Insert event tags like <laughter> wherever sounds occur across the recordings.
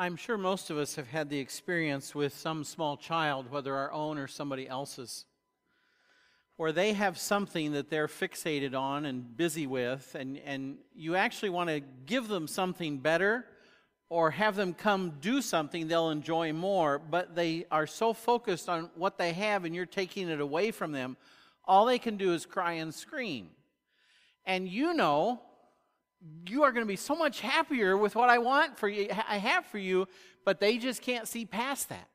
I'm sure most of us have had the experience with some small child, whether our own or somebody else's, where they have something that they're fixated on and busy with, and, and you actually want to give them something better or have them come do something they'll enjoy more, but they are so focused on what they have and you're taking it away from them, all they can do is cry and scream. And you know you are going to be so much happier with what I want for you, I have for you, but they just can't see past that.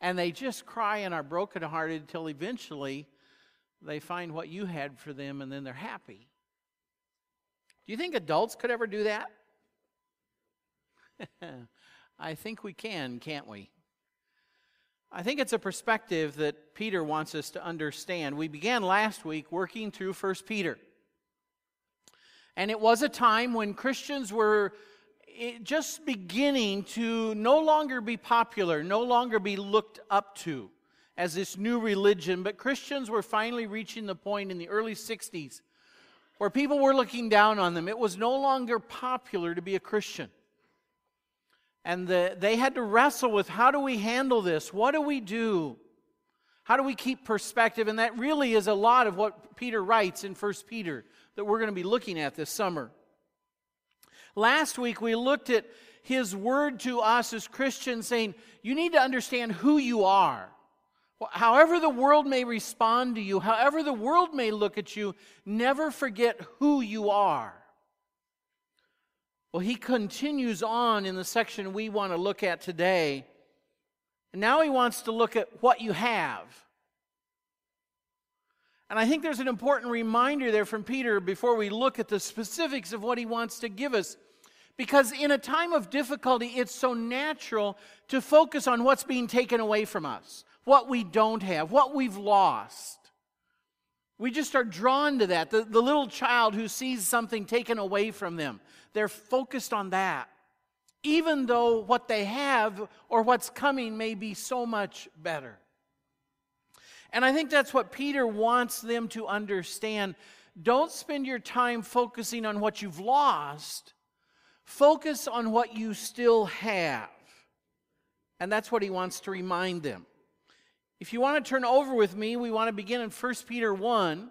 And they just cry and are brokenhearted until eventually they find what you had for them and then they're happy. Do you think adults could ever do that? <laughs> I think we can, can't we? I think it's a perspective that Peter wants us to understand. We began last week working through 1 Peter. And it was a time when Christians were eh, just beginning to no longer be popular, no longer be looked up to as this new religion, but Christians were finally reaching the point in the early 60s where people were looking down on them. It was no longer popular to be a Christian. And the, they had to wrestle with how do we handle this? What do we do? How do we keep perspective? And that really is a lot of what Peter writes in 1 Peter that we're going to be looking at this summer. Last week, we looked at his word to us as Christians saying, You need to understand who you are. However, the world may respond to you, however, the world may look at you, never forget who you are. Well, he continues on in the section we want to look at today. And now he wants to look at what you have. And I think there's an important reminder there from Peter before we look at the specifics of what he wants to give us. Because in a time of difficulty, it's so natural to focus on what's being taken away from us, what we don't have, what we've lost. We just are drawn to that. The, the little child who sees something taken away from them, they're focused on that, even though what they have or what's coming may be so much better. And I think that's what Peter wants them to understand. Don't spend your time focusing on what you've lost, focus on what you still have. And that's what he wants to remind them. If you want to turn over with me, we want to begin in 1 Peter 1.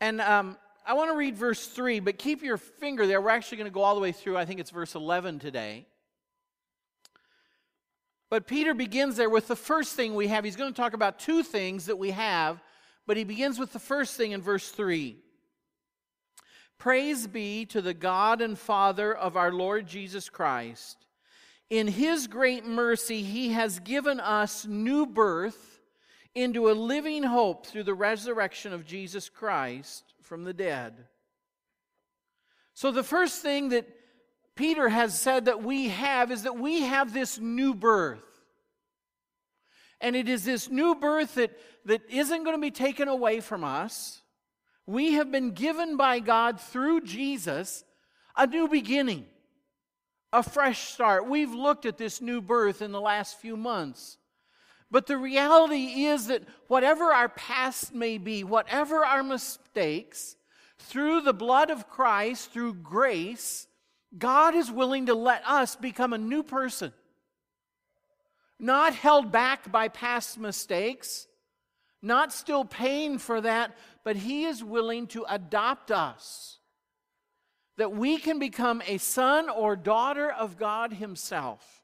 And um, I want to read verse 3, but keep your finger there. We're actually going to go all the way through. I think it's verse 11 today. But Peter begins there with the first thing we have. He's going to talk about two things that we have, but he begins with the first thing in verse 3. Praise be to the God and Father of our Lord Jesus Christ. In his great mercy, he has given us new birth into a living hope through the resurrection of Jesus Christ from the dead. So, the first thing that Peter has said that we have is that we have this new birth. And it is this new birth that, that isn't going to be taken away from us. We have been given by God through Jesus a new beginning, a fresh start. We've looked at this new birth in the last few months. But the reality is that whatever our past may be, whatever our mistakes, through the blood of Christ, through grace, God is willing to let us become a new person, not held back by past mistakes, not still paying for that, but He is willing to adopt us. That we can become a son or daughter of God Himself.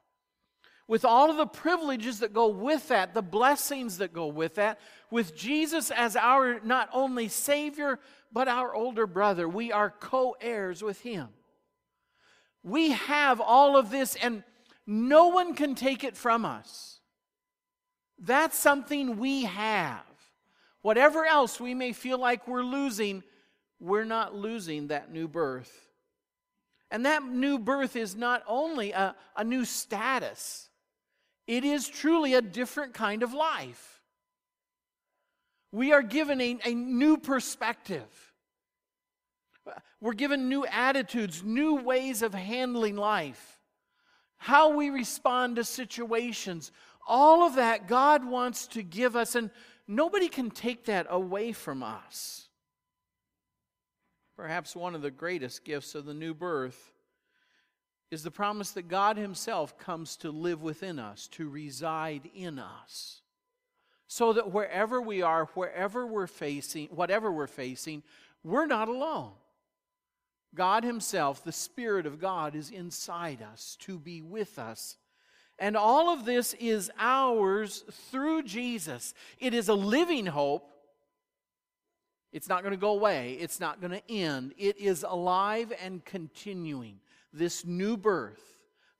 With all of the privileges that go with that, the blessings that go with that, with Jesus as our not only Savior, but our older brother. We are co heirs with Him. We have all of this, and no one can take it from us. That's something we have. Whatever else we may feel like we're losing, we're not losing that new birth. And that new birth is not only a, a new status, it is truly a different kind of life. We are given a, a new perspective. We're given new attitudes, new ways of handling life, how we respond to situations. All of that God wants to give us, and nobody can take that away from us. Perhaps one of the greatest gifts of the new birth is the promise that God Himself comes to live within us, to reside in us. So that wherever we are, wherever we're facing, whatever we're facing, we're not alone. God Himself, the Spirit of God, is inside us to be with us. And all of this is ours through Jesus. It is a living hope. It's not going to go away, it's not going to end. It is alive and continuing this new birth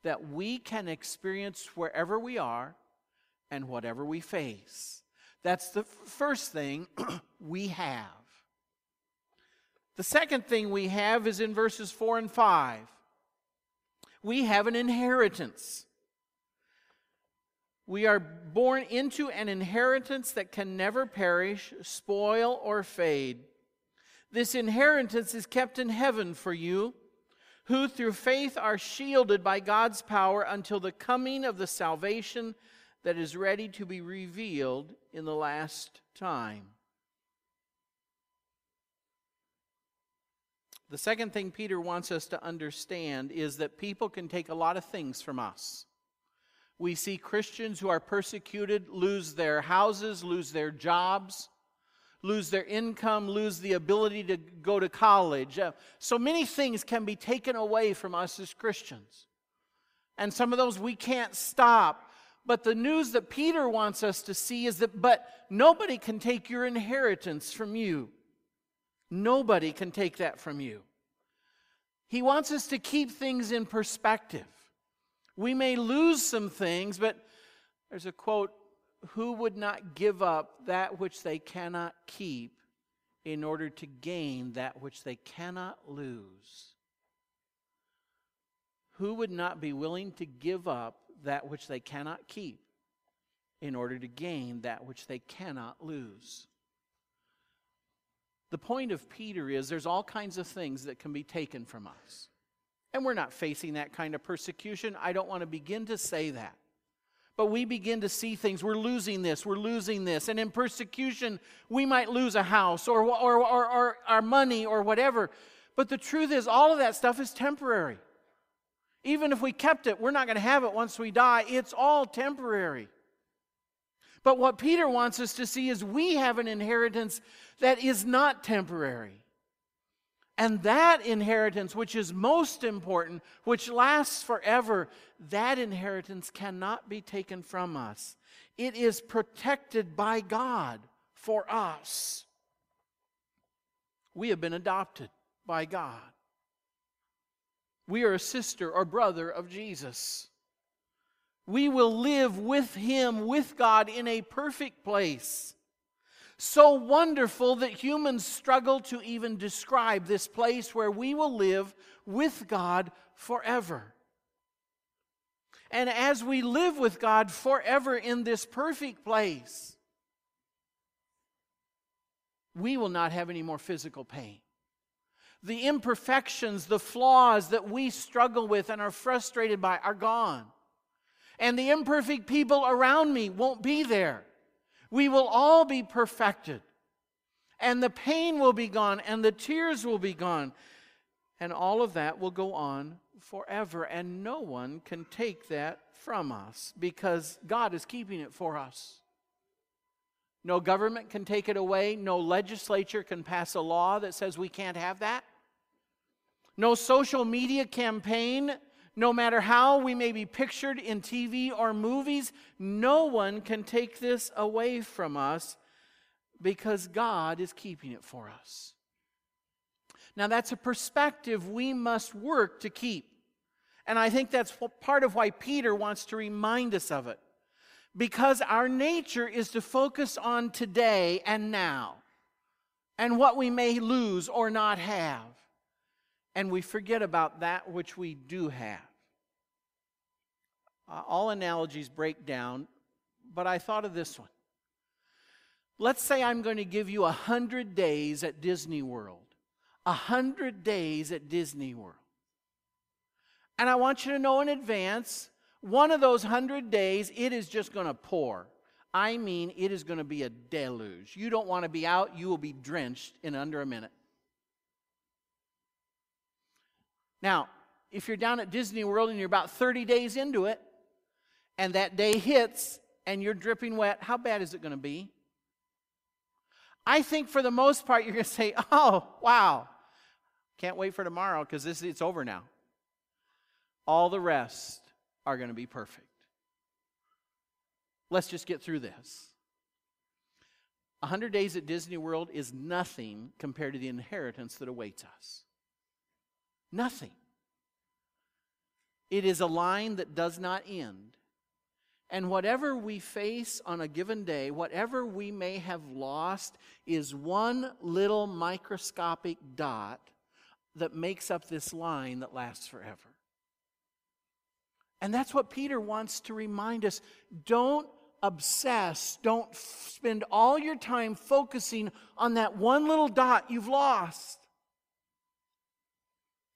that we can experience wherever we are and whatever we face. That's the first thing <clears throat> we have. The second thing we have is in verses 4 and 5. We have an inheritance. We are born into an inheritance that can never perish, spoil, or fade. This inheritance is kept in heaven for you who through faith are shielded by God's power until the coming of the salvation that is ready to be revealed in the last time. The second thing Peter wants us to understand is that people can take a lot of things from us. We see Christians who are persecuted lose their houses, lose their jobs, lose their income, lose the ability to go to college. Uh, so many things can be taken away from us as Christians. And some of those we can't stop. But the news that Peter wants us to see is that, but nobody can take your inheritance from you. Nobody can take that from you. He wants us to keep things in perspective. We may lose some things, but there's a quote who would not give up that which they cannot keep in order to gain that which they cannot lose? Who would not be willing to give up that which they cannot keep in order to gain that which they cannot lose? The point of Peter is there's all kinds of things that can be taken from us. And we're not facing that kind of persecution. I don't want to begin to say that. But we begin to see things. We're losing this, we're losing this. And in persecution, we might lose a house or, or, or, or our money or whatever. But the truth is, all of that stuff is temporary. Even if we kept it, we're not going to have it once we die. It's all temporary. But what Peter wants us to see is we have an inheritance that is not temporary. And that inheritance, which is most important, which lasts forever, that inheritance cannot be taken from us. It is protected by God for us. We have been adopted by God. We are a sister or brother of Jesus. We will live with Him, with God, in a perfect place so wonderful that humans struggle to even describe this place where we will live with God forever. And as we live with God forever in this perfect place, we will not have any more physical pain. The imperfections, the flaws that we struggle with and are frustrated by are gone. And the imperfect people around me won't be there. We will all be perfected. And the pain will be gone, and the tears will be gone. And all of that will go on forever. And no one can take that from us because God is keeping it for us. No government can take it away. No legislature can pass a law that says we can't have that. No social media campaign no matter how we may be pictured in TV or movies, no one can take this away from us because God is keeping it for us. Now, that's a perspective we must work to keep. And I think that's part of why Peter wants to remind us of it. Because our nature is to focus on today and now and what we may lose or not have. And we forget about that which we do have. Uh, all analogies break down, but I thought of this one. Let's say I'm going to give you a hundred days at Disney World. A hundred days at Disney World. And I want you to know in advance, one of those hundred days, it is just going to pour. I mean, it is going to be a deluge. You don't want to be out, you will be drenched in under a minute. Now, if you're down at Disney World and you're about 30 days into it, and that day hits and you're dripping wet, how bad is it going to be? I think for the most part, you're going to say, <laughs> oh, wow, can't wait for tomorrow because it's over now. All the rest are going to be perfect. Let's just get through this. 100 days at Disney World is nothing compared to the inheritance that awaits us. Nothing. It is a line that does not end. And whatever we face on a given day, whatever we may have lost, is one little microscopic dot that makes up this line that lasts forever. And that's what Peter wants to remind us. Don't obsess, don't spend all your time focusing on that one little dot you've lost.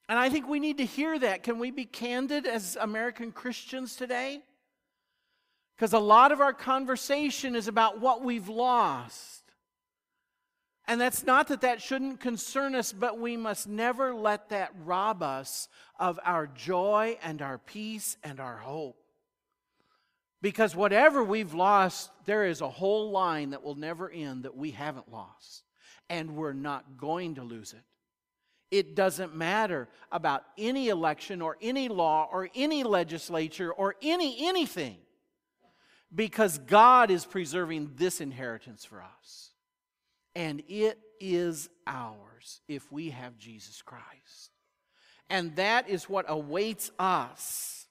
And I think we need to hear that. Can we be candid as American Christians today? Because a lot of our conversation is about what we've lost. And that's not that that shouldn't concern us, but we must never let that rob us of our joy and our peace and our hope. Because whatever we've lost, there is a whole line that will never end that we haven't lost. And we're not going to lose it. It doesn't matter about any election or any law or any legislature or any anything. Because God is preserving this inheritance for us. And it is ours if we have Jesus Christ. And that is what awaits us.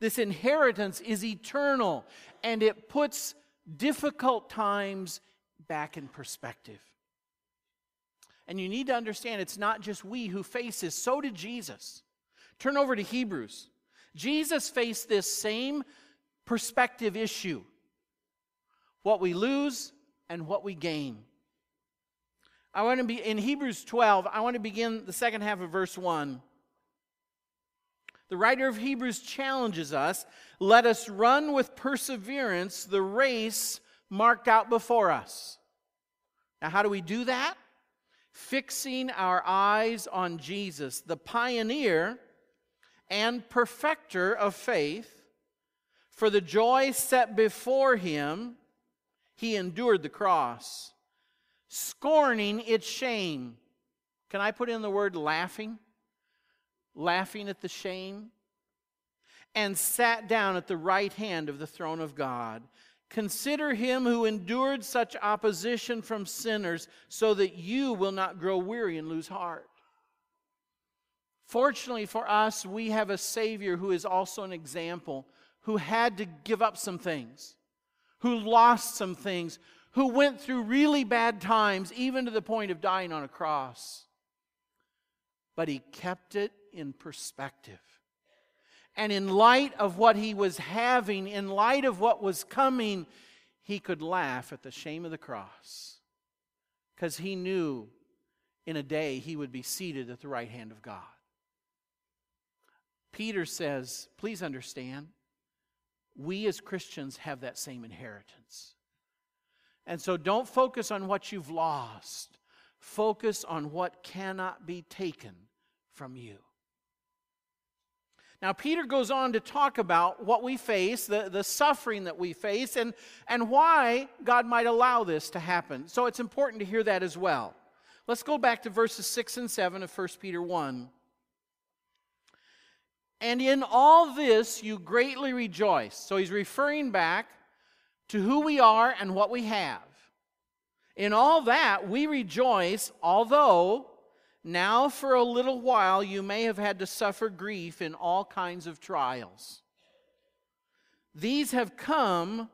This inheritance is eternal and it puts difficult times back in perspective. And you need to understand it's not just we who face this, so did Jesus. Turn over to Hebrews. Jesus faced this same perspective issue what we lose and what we gain. I want to be in Hebrews 12, I want to begin the second half of verse 1. The writer of Hebrews challenges us let us run with perseverance the race marked out before us. Now, how do we do that? Fixing our eyes on Jesus, the pioneer and perfecter of faith. For the joy set before him, he endured the cross, scorning its shame. Can I put in the word laughing? laughing at the shame, and sat down at the right hand of the throne of God. Consider him who endured such opposition from sinners, so that you will not grow weary and lose heart. Fortunately for us, we have a Savior who is also an example, who had to give up some things, who lost some things, who went through really bad times, even to the point of dying on a cross. But he kept it in perspective. And in light of what he was having, in light of what was coming, he could laugh at the shame of the cross. Because he knew in a day he would be seated at the right hand of God. Peter says, please understand, we as Christians have that same inheritance. And so don't focus on what you've lost, focus on what cannot be taken from you. Now, Peter goes on to talk about what we face, the, the suffering that we face, and, and why God might allow this to happen. So it's important to hear that as well. Let's go back to verses 6 and 7 of 1 Peter 1. And in all this you greatly rejoice. So he's referring back to who we are and what we have. In all that we rejoice, although now, for a little while, you may have had to suffer grief in all kinds of trials. These have come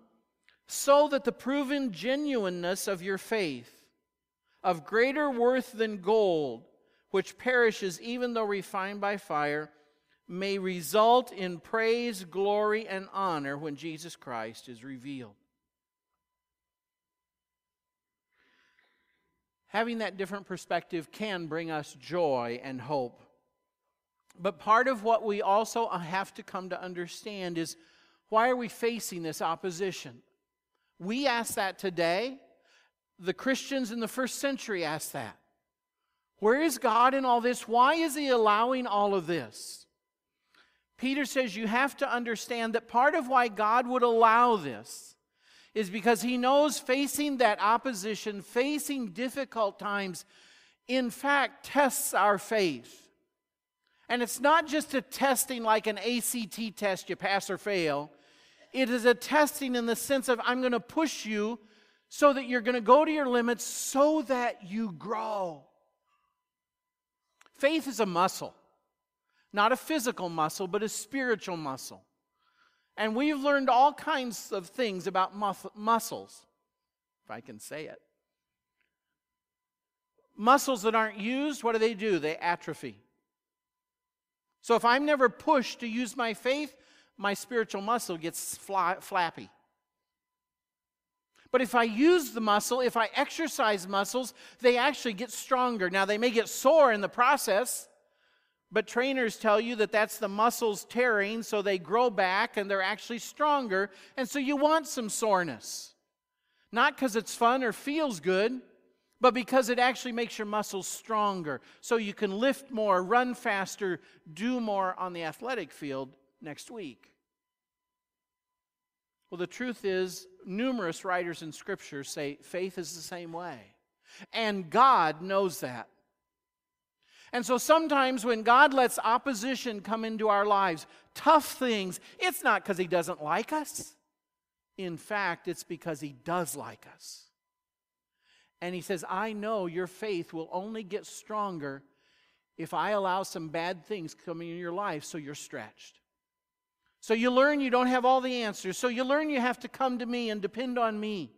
so that the proven genuineness of your faith, of greater worth than gold, which perishes even though refined by fire, may result in praise, glory, and honor when Jesus Christ is revealed. having that different perspective can bring us joy and hope. But part of what we also have to come to understand is why are we facing this opposition? We ask that today. The Christians in the first century asked that. Where is God in all this? Why is He allowing all of this? Peter says you have to understand that part of why God would allow this is because he knows facing that opposition, facing difficult times, in fact, tests our faith. And it's not just a testing like an ACT test, you pass or fail. It is a testing in the sense of I'm going to push you so that you're going to go to your limits so that you grow. Faith is a muscle, not a physical muscle, but a spiritual muscle. And we've learned all kinds of things about muscles, if I can say it. Muscles that aren't used, what do they do? They atrophy. So if I'm never pushed to use my faith, my spiritual muscle gets flappy. But if I use the muscle, if I exercise muscles, they actually get stronger. Now, they may get sore in the process, but trainers tell you that that's the muscles tearing, so they grow back and they're actually stronger. And so you want some soreness. Not because it's fun or feels good, but because it actually makes your muscles stronger. So you can lift more, run faster, do more on the athletic field next week. Well, the truth is, numerous writers in Scripture say faith is the same way. And God knows that. And so sometimes when God lets opposition come into our lives, tough things, it's not because He doesn't like us. In fact, it's because He does like us. And he says, I know your faith will only get stronger if I allow some bad things coming in your life so you're stretched. So you learn you don't have all the answers. So you learn you have to come to me and depend on me.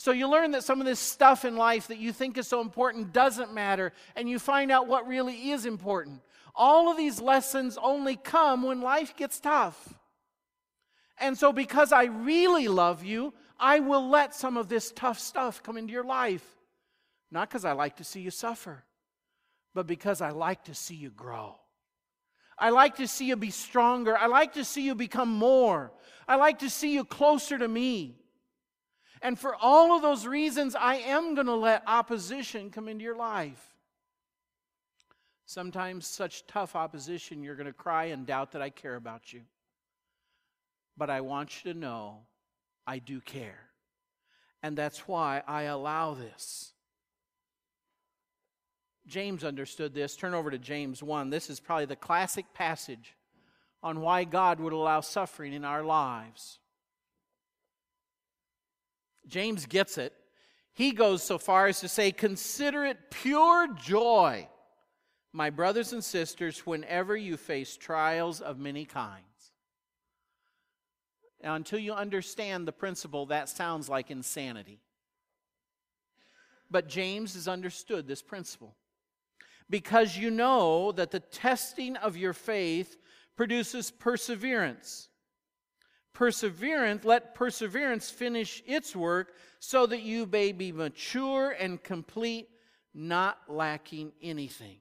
So you learn that some of this stuff in life that you think is so important doesn't matter, and you find out what really is important. All of these lessons only come when life gets tough. And so, because I really love you, I will let some of this tough stuff come into your life. Not because I like to see you suffer, but because I like to see you grow. I like to see you be stronger. I like to see you become more. I like to see you closer to me. And for all of those reasons, I am going to let opposition come into your life. Sometimes, such tough opposition, you're going to cry and doubt that I care about you. But I want you to know I do care. And that's why I allow this. James understood this. Turn over to James 1. This is probably the classic passage on why God would allow suffering in our lives. James gets it. He goes so far as to say, Consider it pure joy, my brothers and sisters, whenever you face trials of many kinds now, until you understand the principle, that sounds like insanity. But James has understood this principle. Because you know that the testing of your faith produces perseverance. Perseverance, let perseverance finish its work so that you may be mature and complete, not lacking anything.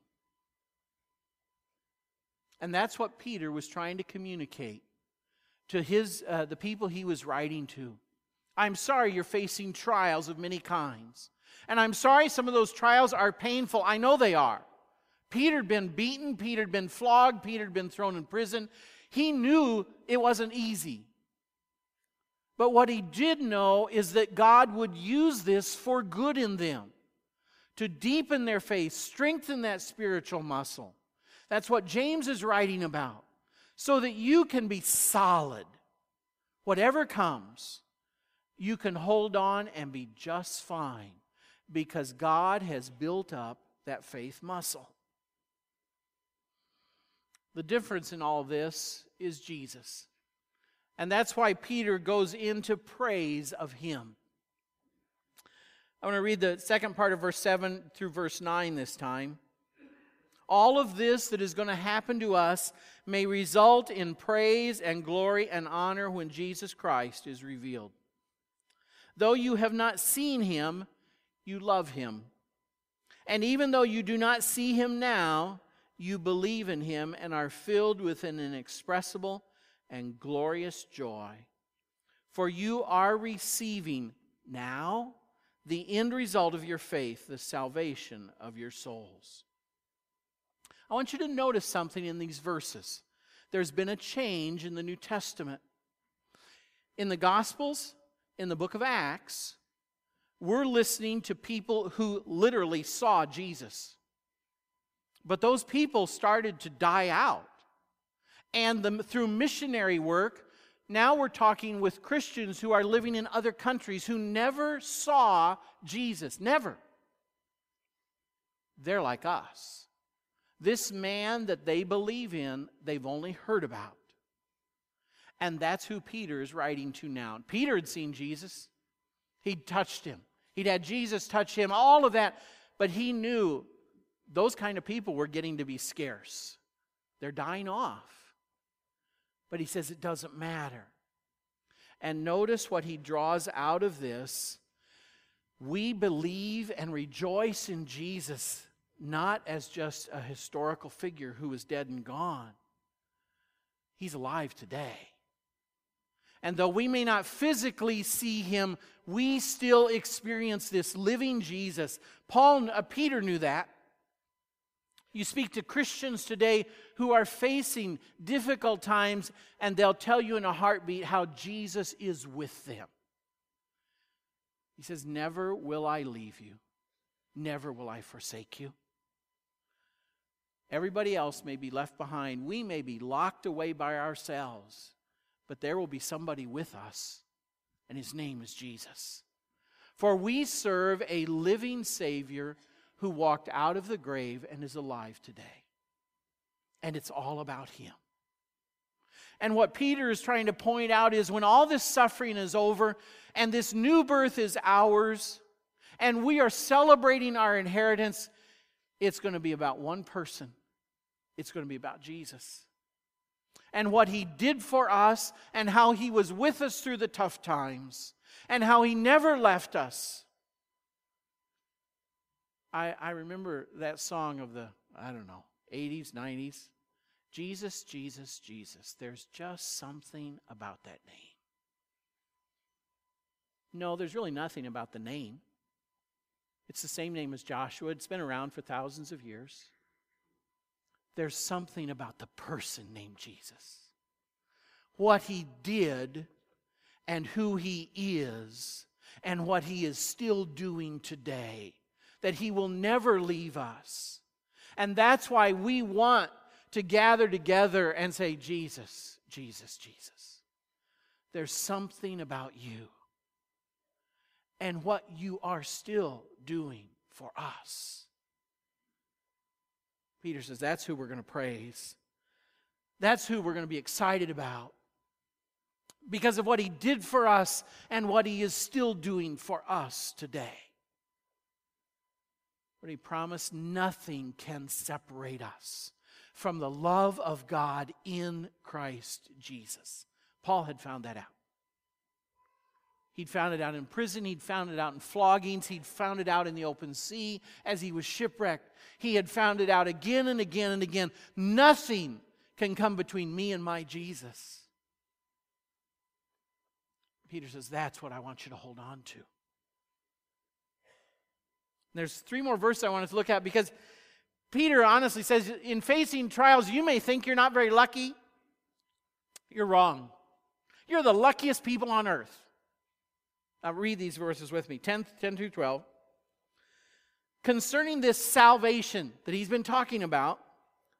And that's what Peter was trying to communicate to his, uh, the people he was writing to. I'm sorry you're facing trials of many kinds. And I'm sorry some of those trials are painful. I know they are. Peter had been beaten, Peter had been flogged, Peter had been thrown in prison. He knew it wasn't easy. But what he did know is that God would use this for good in them, to deepen their faith, strengthen that spiritual muscle. That's what James is writing about so that you can be solid. Whatever comes, you can hold on and be just fine because God has built up that faith muscle. The difference in all this is Jesus. And that's why Peter goes into praise of him. I want to read the second part of verse 7 through verse 9 this time. All of this that is going to happen to us may result in praise and glory and honor when Jesus Christ is revealed. Though you have not seen him, you love him. And even though you do not see him now, you believe in him and are filled with an inexpressible and glorious joy. For you are receiving now the end result of your faith, the salvation of your souls. I want you to notice something in these verses. There's been a change in the New Testament. In the Gospels, in the book of Acts, we're listening to people who literally saw Jesus. But those people started to die out. And the, through missionary work, now we're talking with Christians who are living in other countries who never saw Jesus. Never. They're like us. This man that they believe in, they've only heard about. And that's who Peter is writing to now. Peter had seen Jesus, he'd touched him, he'd had Jesus touch him, all of that. But he knew those kind of people were getting to be scarce. They're dying off. But he says it doesn't matter. And notice what he draws out of this. We believe and rejoice in Jesus not as just a historical figure who is dead and gone. He's alive today. And though we may not physically see him, we still experience this living Jesus. Paul, uh, Peter knew that. You speak to Christians today who are facing difficult times, and they'll tell you in a heartbeat how Jesus is with them. He says, Never will I leave you, never will I forsake you. Everybody else may be left behind. We may be locked away by ourselves, but there will be somebody with us, and his name is Jesus. For we serve a living Savior who walked out of the grave and is alive today. And it's all about him. And what Peter is trying to point out is when all this suffering is over and this new birth is ours, and we are celebrating our inheritance, it's going to be about one person it's going to be about Jesus and what he did for us and how he was with us through the tough times and how he never left us. I, I remember that song of the, I don't know, 80s, 90s. Jesus, Jesus, Jesus. There's just something about that name. No, there's really nothing about the name. It's the same name as Joshua. It's been around for thousands of years. There's something about the person named Jesus. What he did and who he is and what he is still doing today. That he will never leave us. And that's why we want to gather together and say, Jesus, Jesus, Jesus. There's something about you and what you are still doing for us. Peter says that's who we're going to praise. That's who we're going to be excited about because of what he did for us and what he is still doing for us today. But he promised nothing can separate us from the love of God in Christ Jesus. Paul had found that out. He'd found it out in prison. He'd found it out in floggings. He'd found it out in the open sea as he was shipwrecked. He had found it out again and again and again. Nothing can come between me and my Jesus. Peter says, That's what I want you to hold on to. There's three more verses I wanted to look at because Peter honestly says, In facing trials, you may think you're not very lucky. You're wrong. You're the luckiest people on earth. Now, read these verses with me 10, 10 through 12. Concerning this salvation that he's been talking about,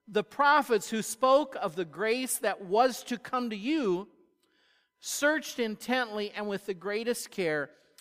the prophets who spoke of the grace that was to come to you searched intently and with the greatest care,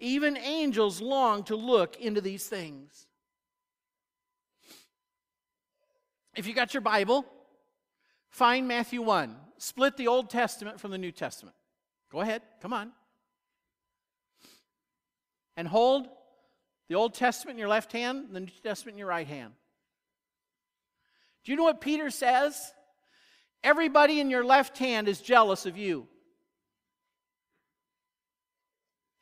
Even angels long to look into these things. If you got your Bible, find Matthew 1. Split the Old Testament from the New Testament. Go ahead, come on and hold the Old Testament in your left hand and the New Testament in your right hand. Do you know what Peter says? Everybody in your left hand is jealous of you.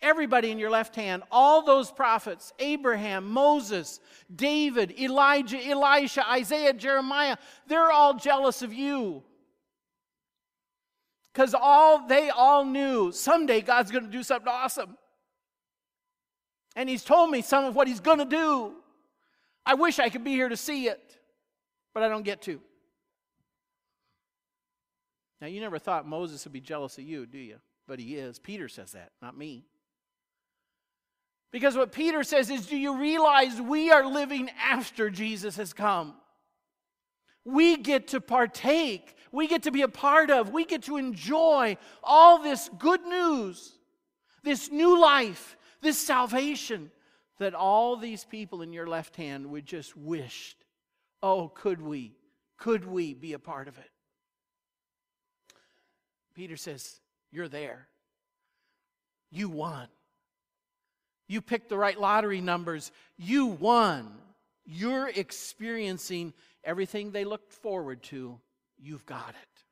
Everybody in your left hand, all those prophets Abraham, Moses, David, Elijah, Elisha, Isaiah, Jeremiah they're all jealous of you. Because all they all knew someday God's going to do something awesome. And He's told me some of what He's going to do. I wish I could be here to see it, but I don't get to. Now, you never thought Moses would be jealous of you, do you? But he is. Peter says that, not me. Because what Peter says is, do you realize we are living after Jesus has come? We get to partake, we get to be a part of, we get to enjoy all this good news, this new life, this salvation that all these people in your left hand would just wished, oh, could we, could we be a part of it? Peter says, You're there. You won. You picked the right lottery numbers. You won. You're experiencing everything they looked forward to. You've got it.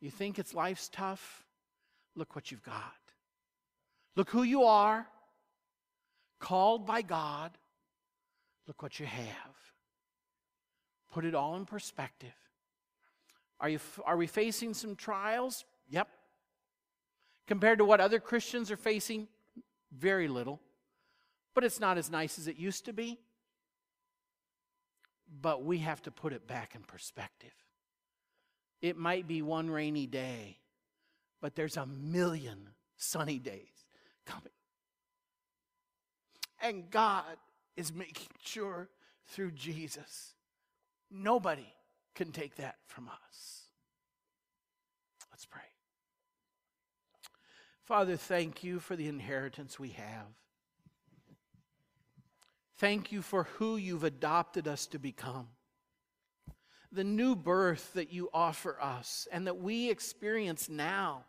You think it's life's tough? Look what you've got. Look who you are, called by God. Look what you have. Put it all in perspective. Are, you, are we facing some trials? Yep. Compared to what other Christians are facing, very little. But it's not as nice as it used to be. But we have to put it back in perspective. It might be one rainy day, but there's a million sunny days coming. And God is making sure through Jesus, nobody can take that from us. Let's pray. Father, thank you for the inheritance we have. Thank you for who you've adopted us to become. The new birth that you offer us and that we experience now.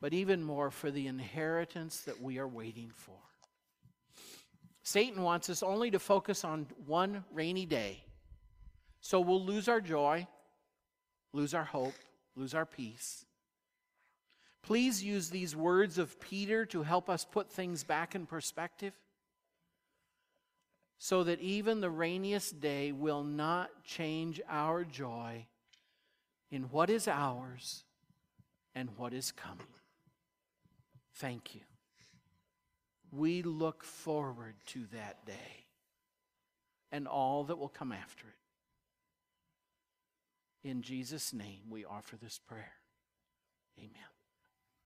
But even more for the inheritance that we are waiting for. Satan wants us only to focus on one rainy day so we'll lose our joy, lose our hope, lose our peace. Please use these words of Peter to help us put things back in perspective so that even the rainiest day will not change our joy in what is ours and what is coming. Thank you. We look forward to that day and all that will come after it. In Jesus' name, we offer this prayer. Amen.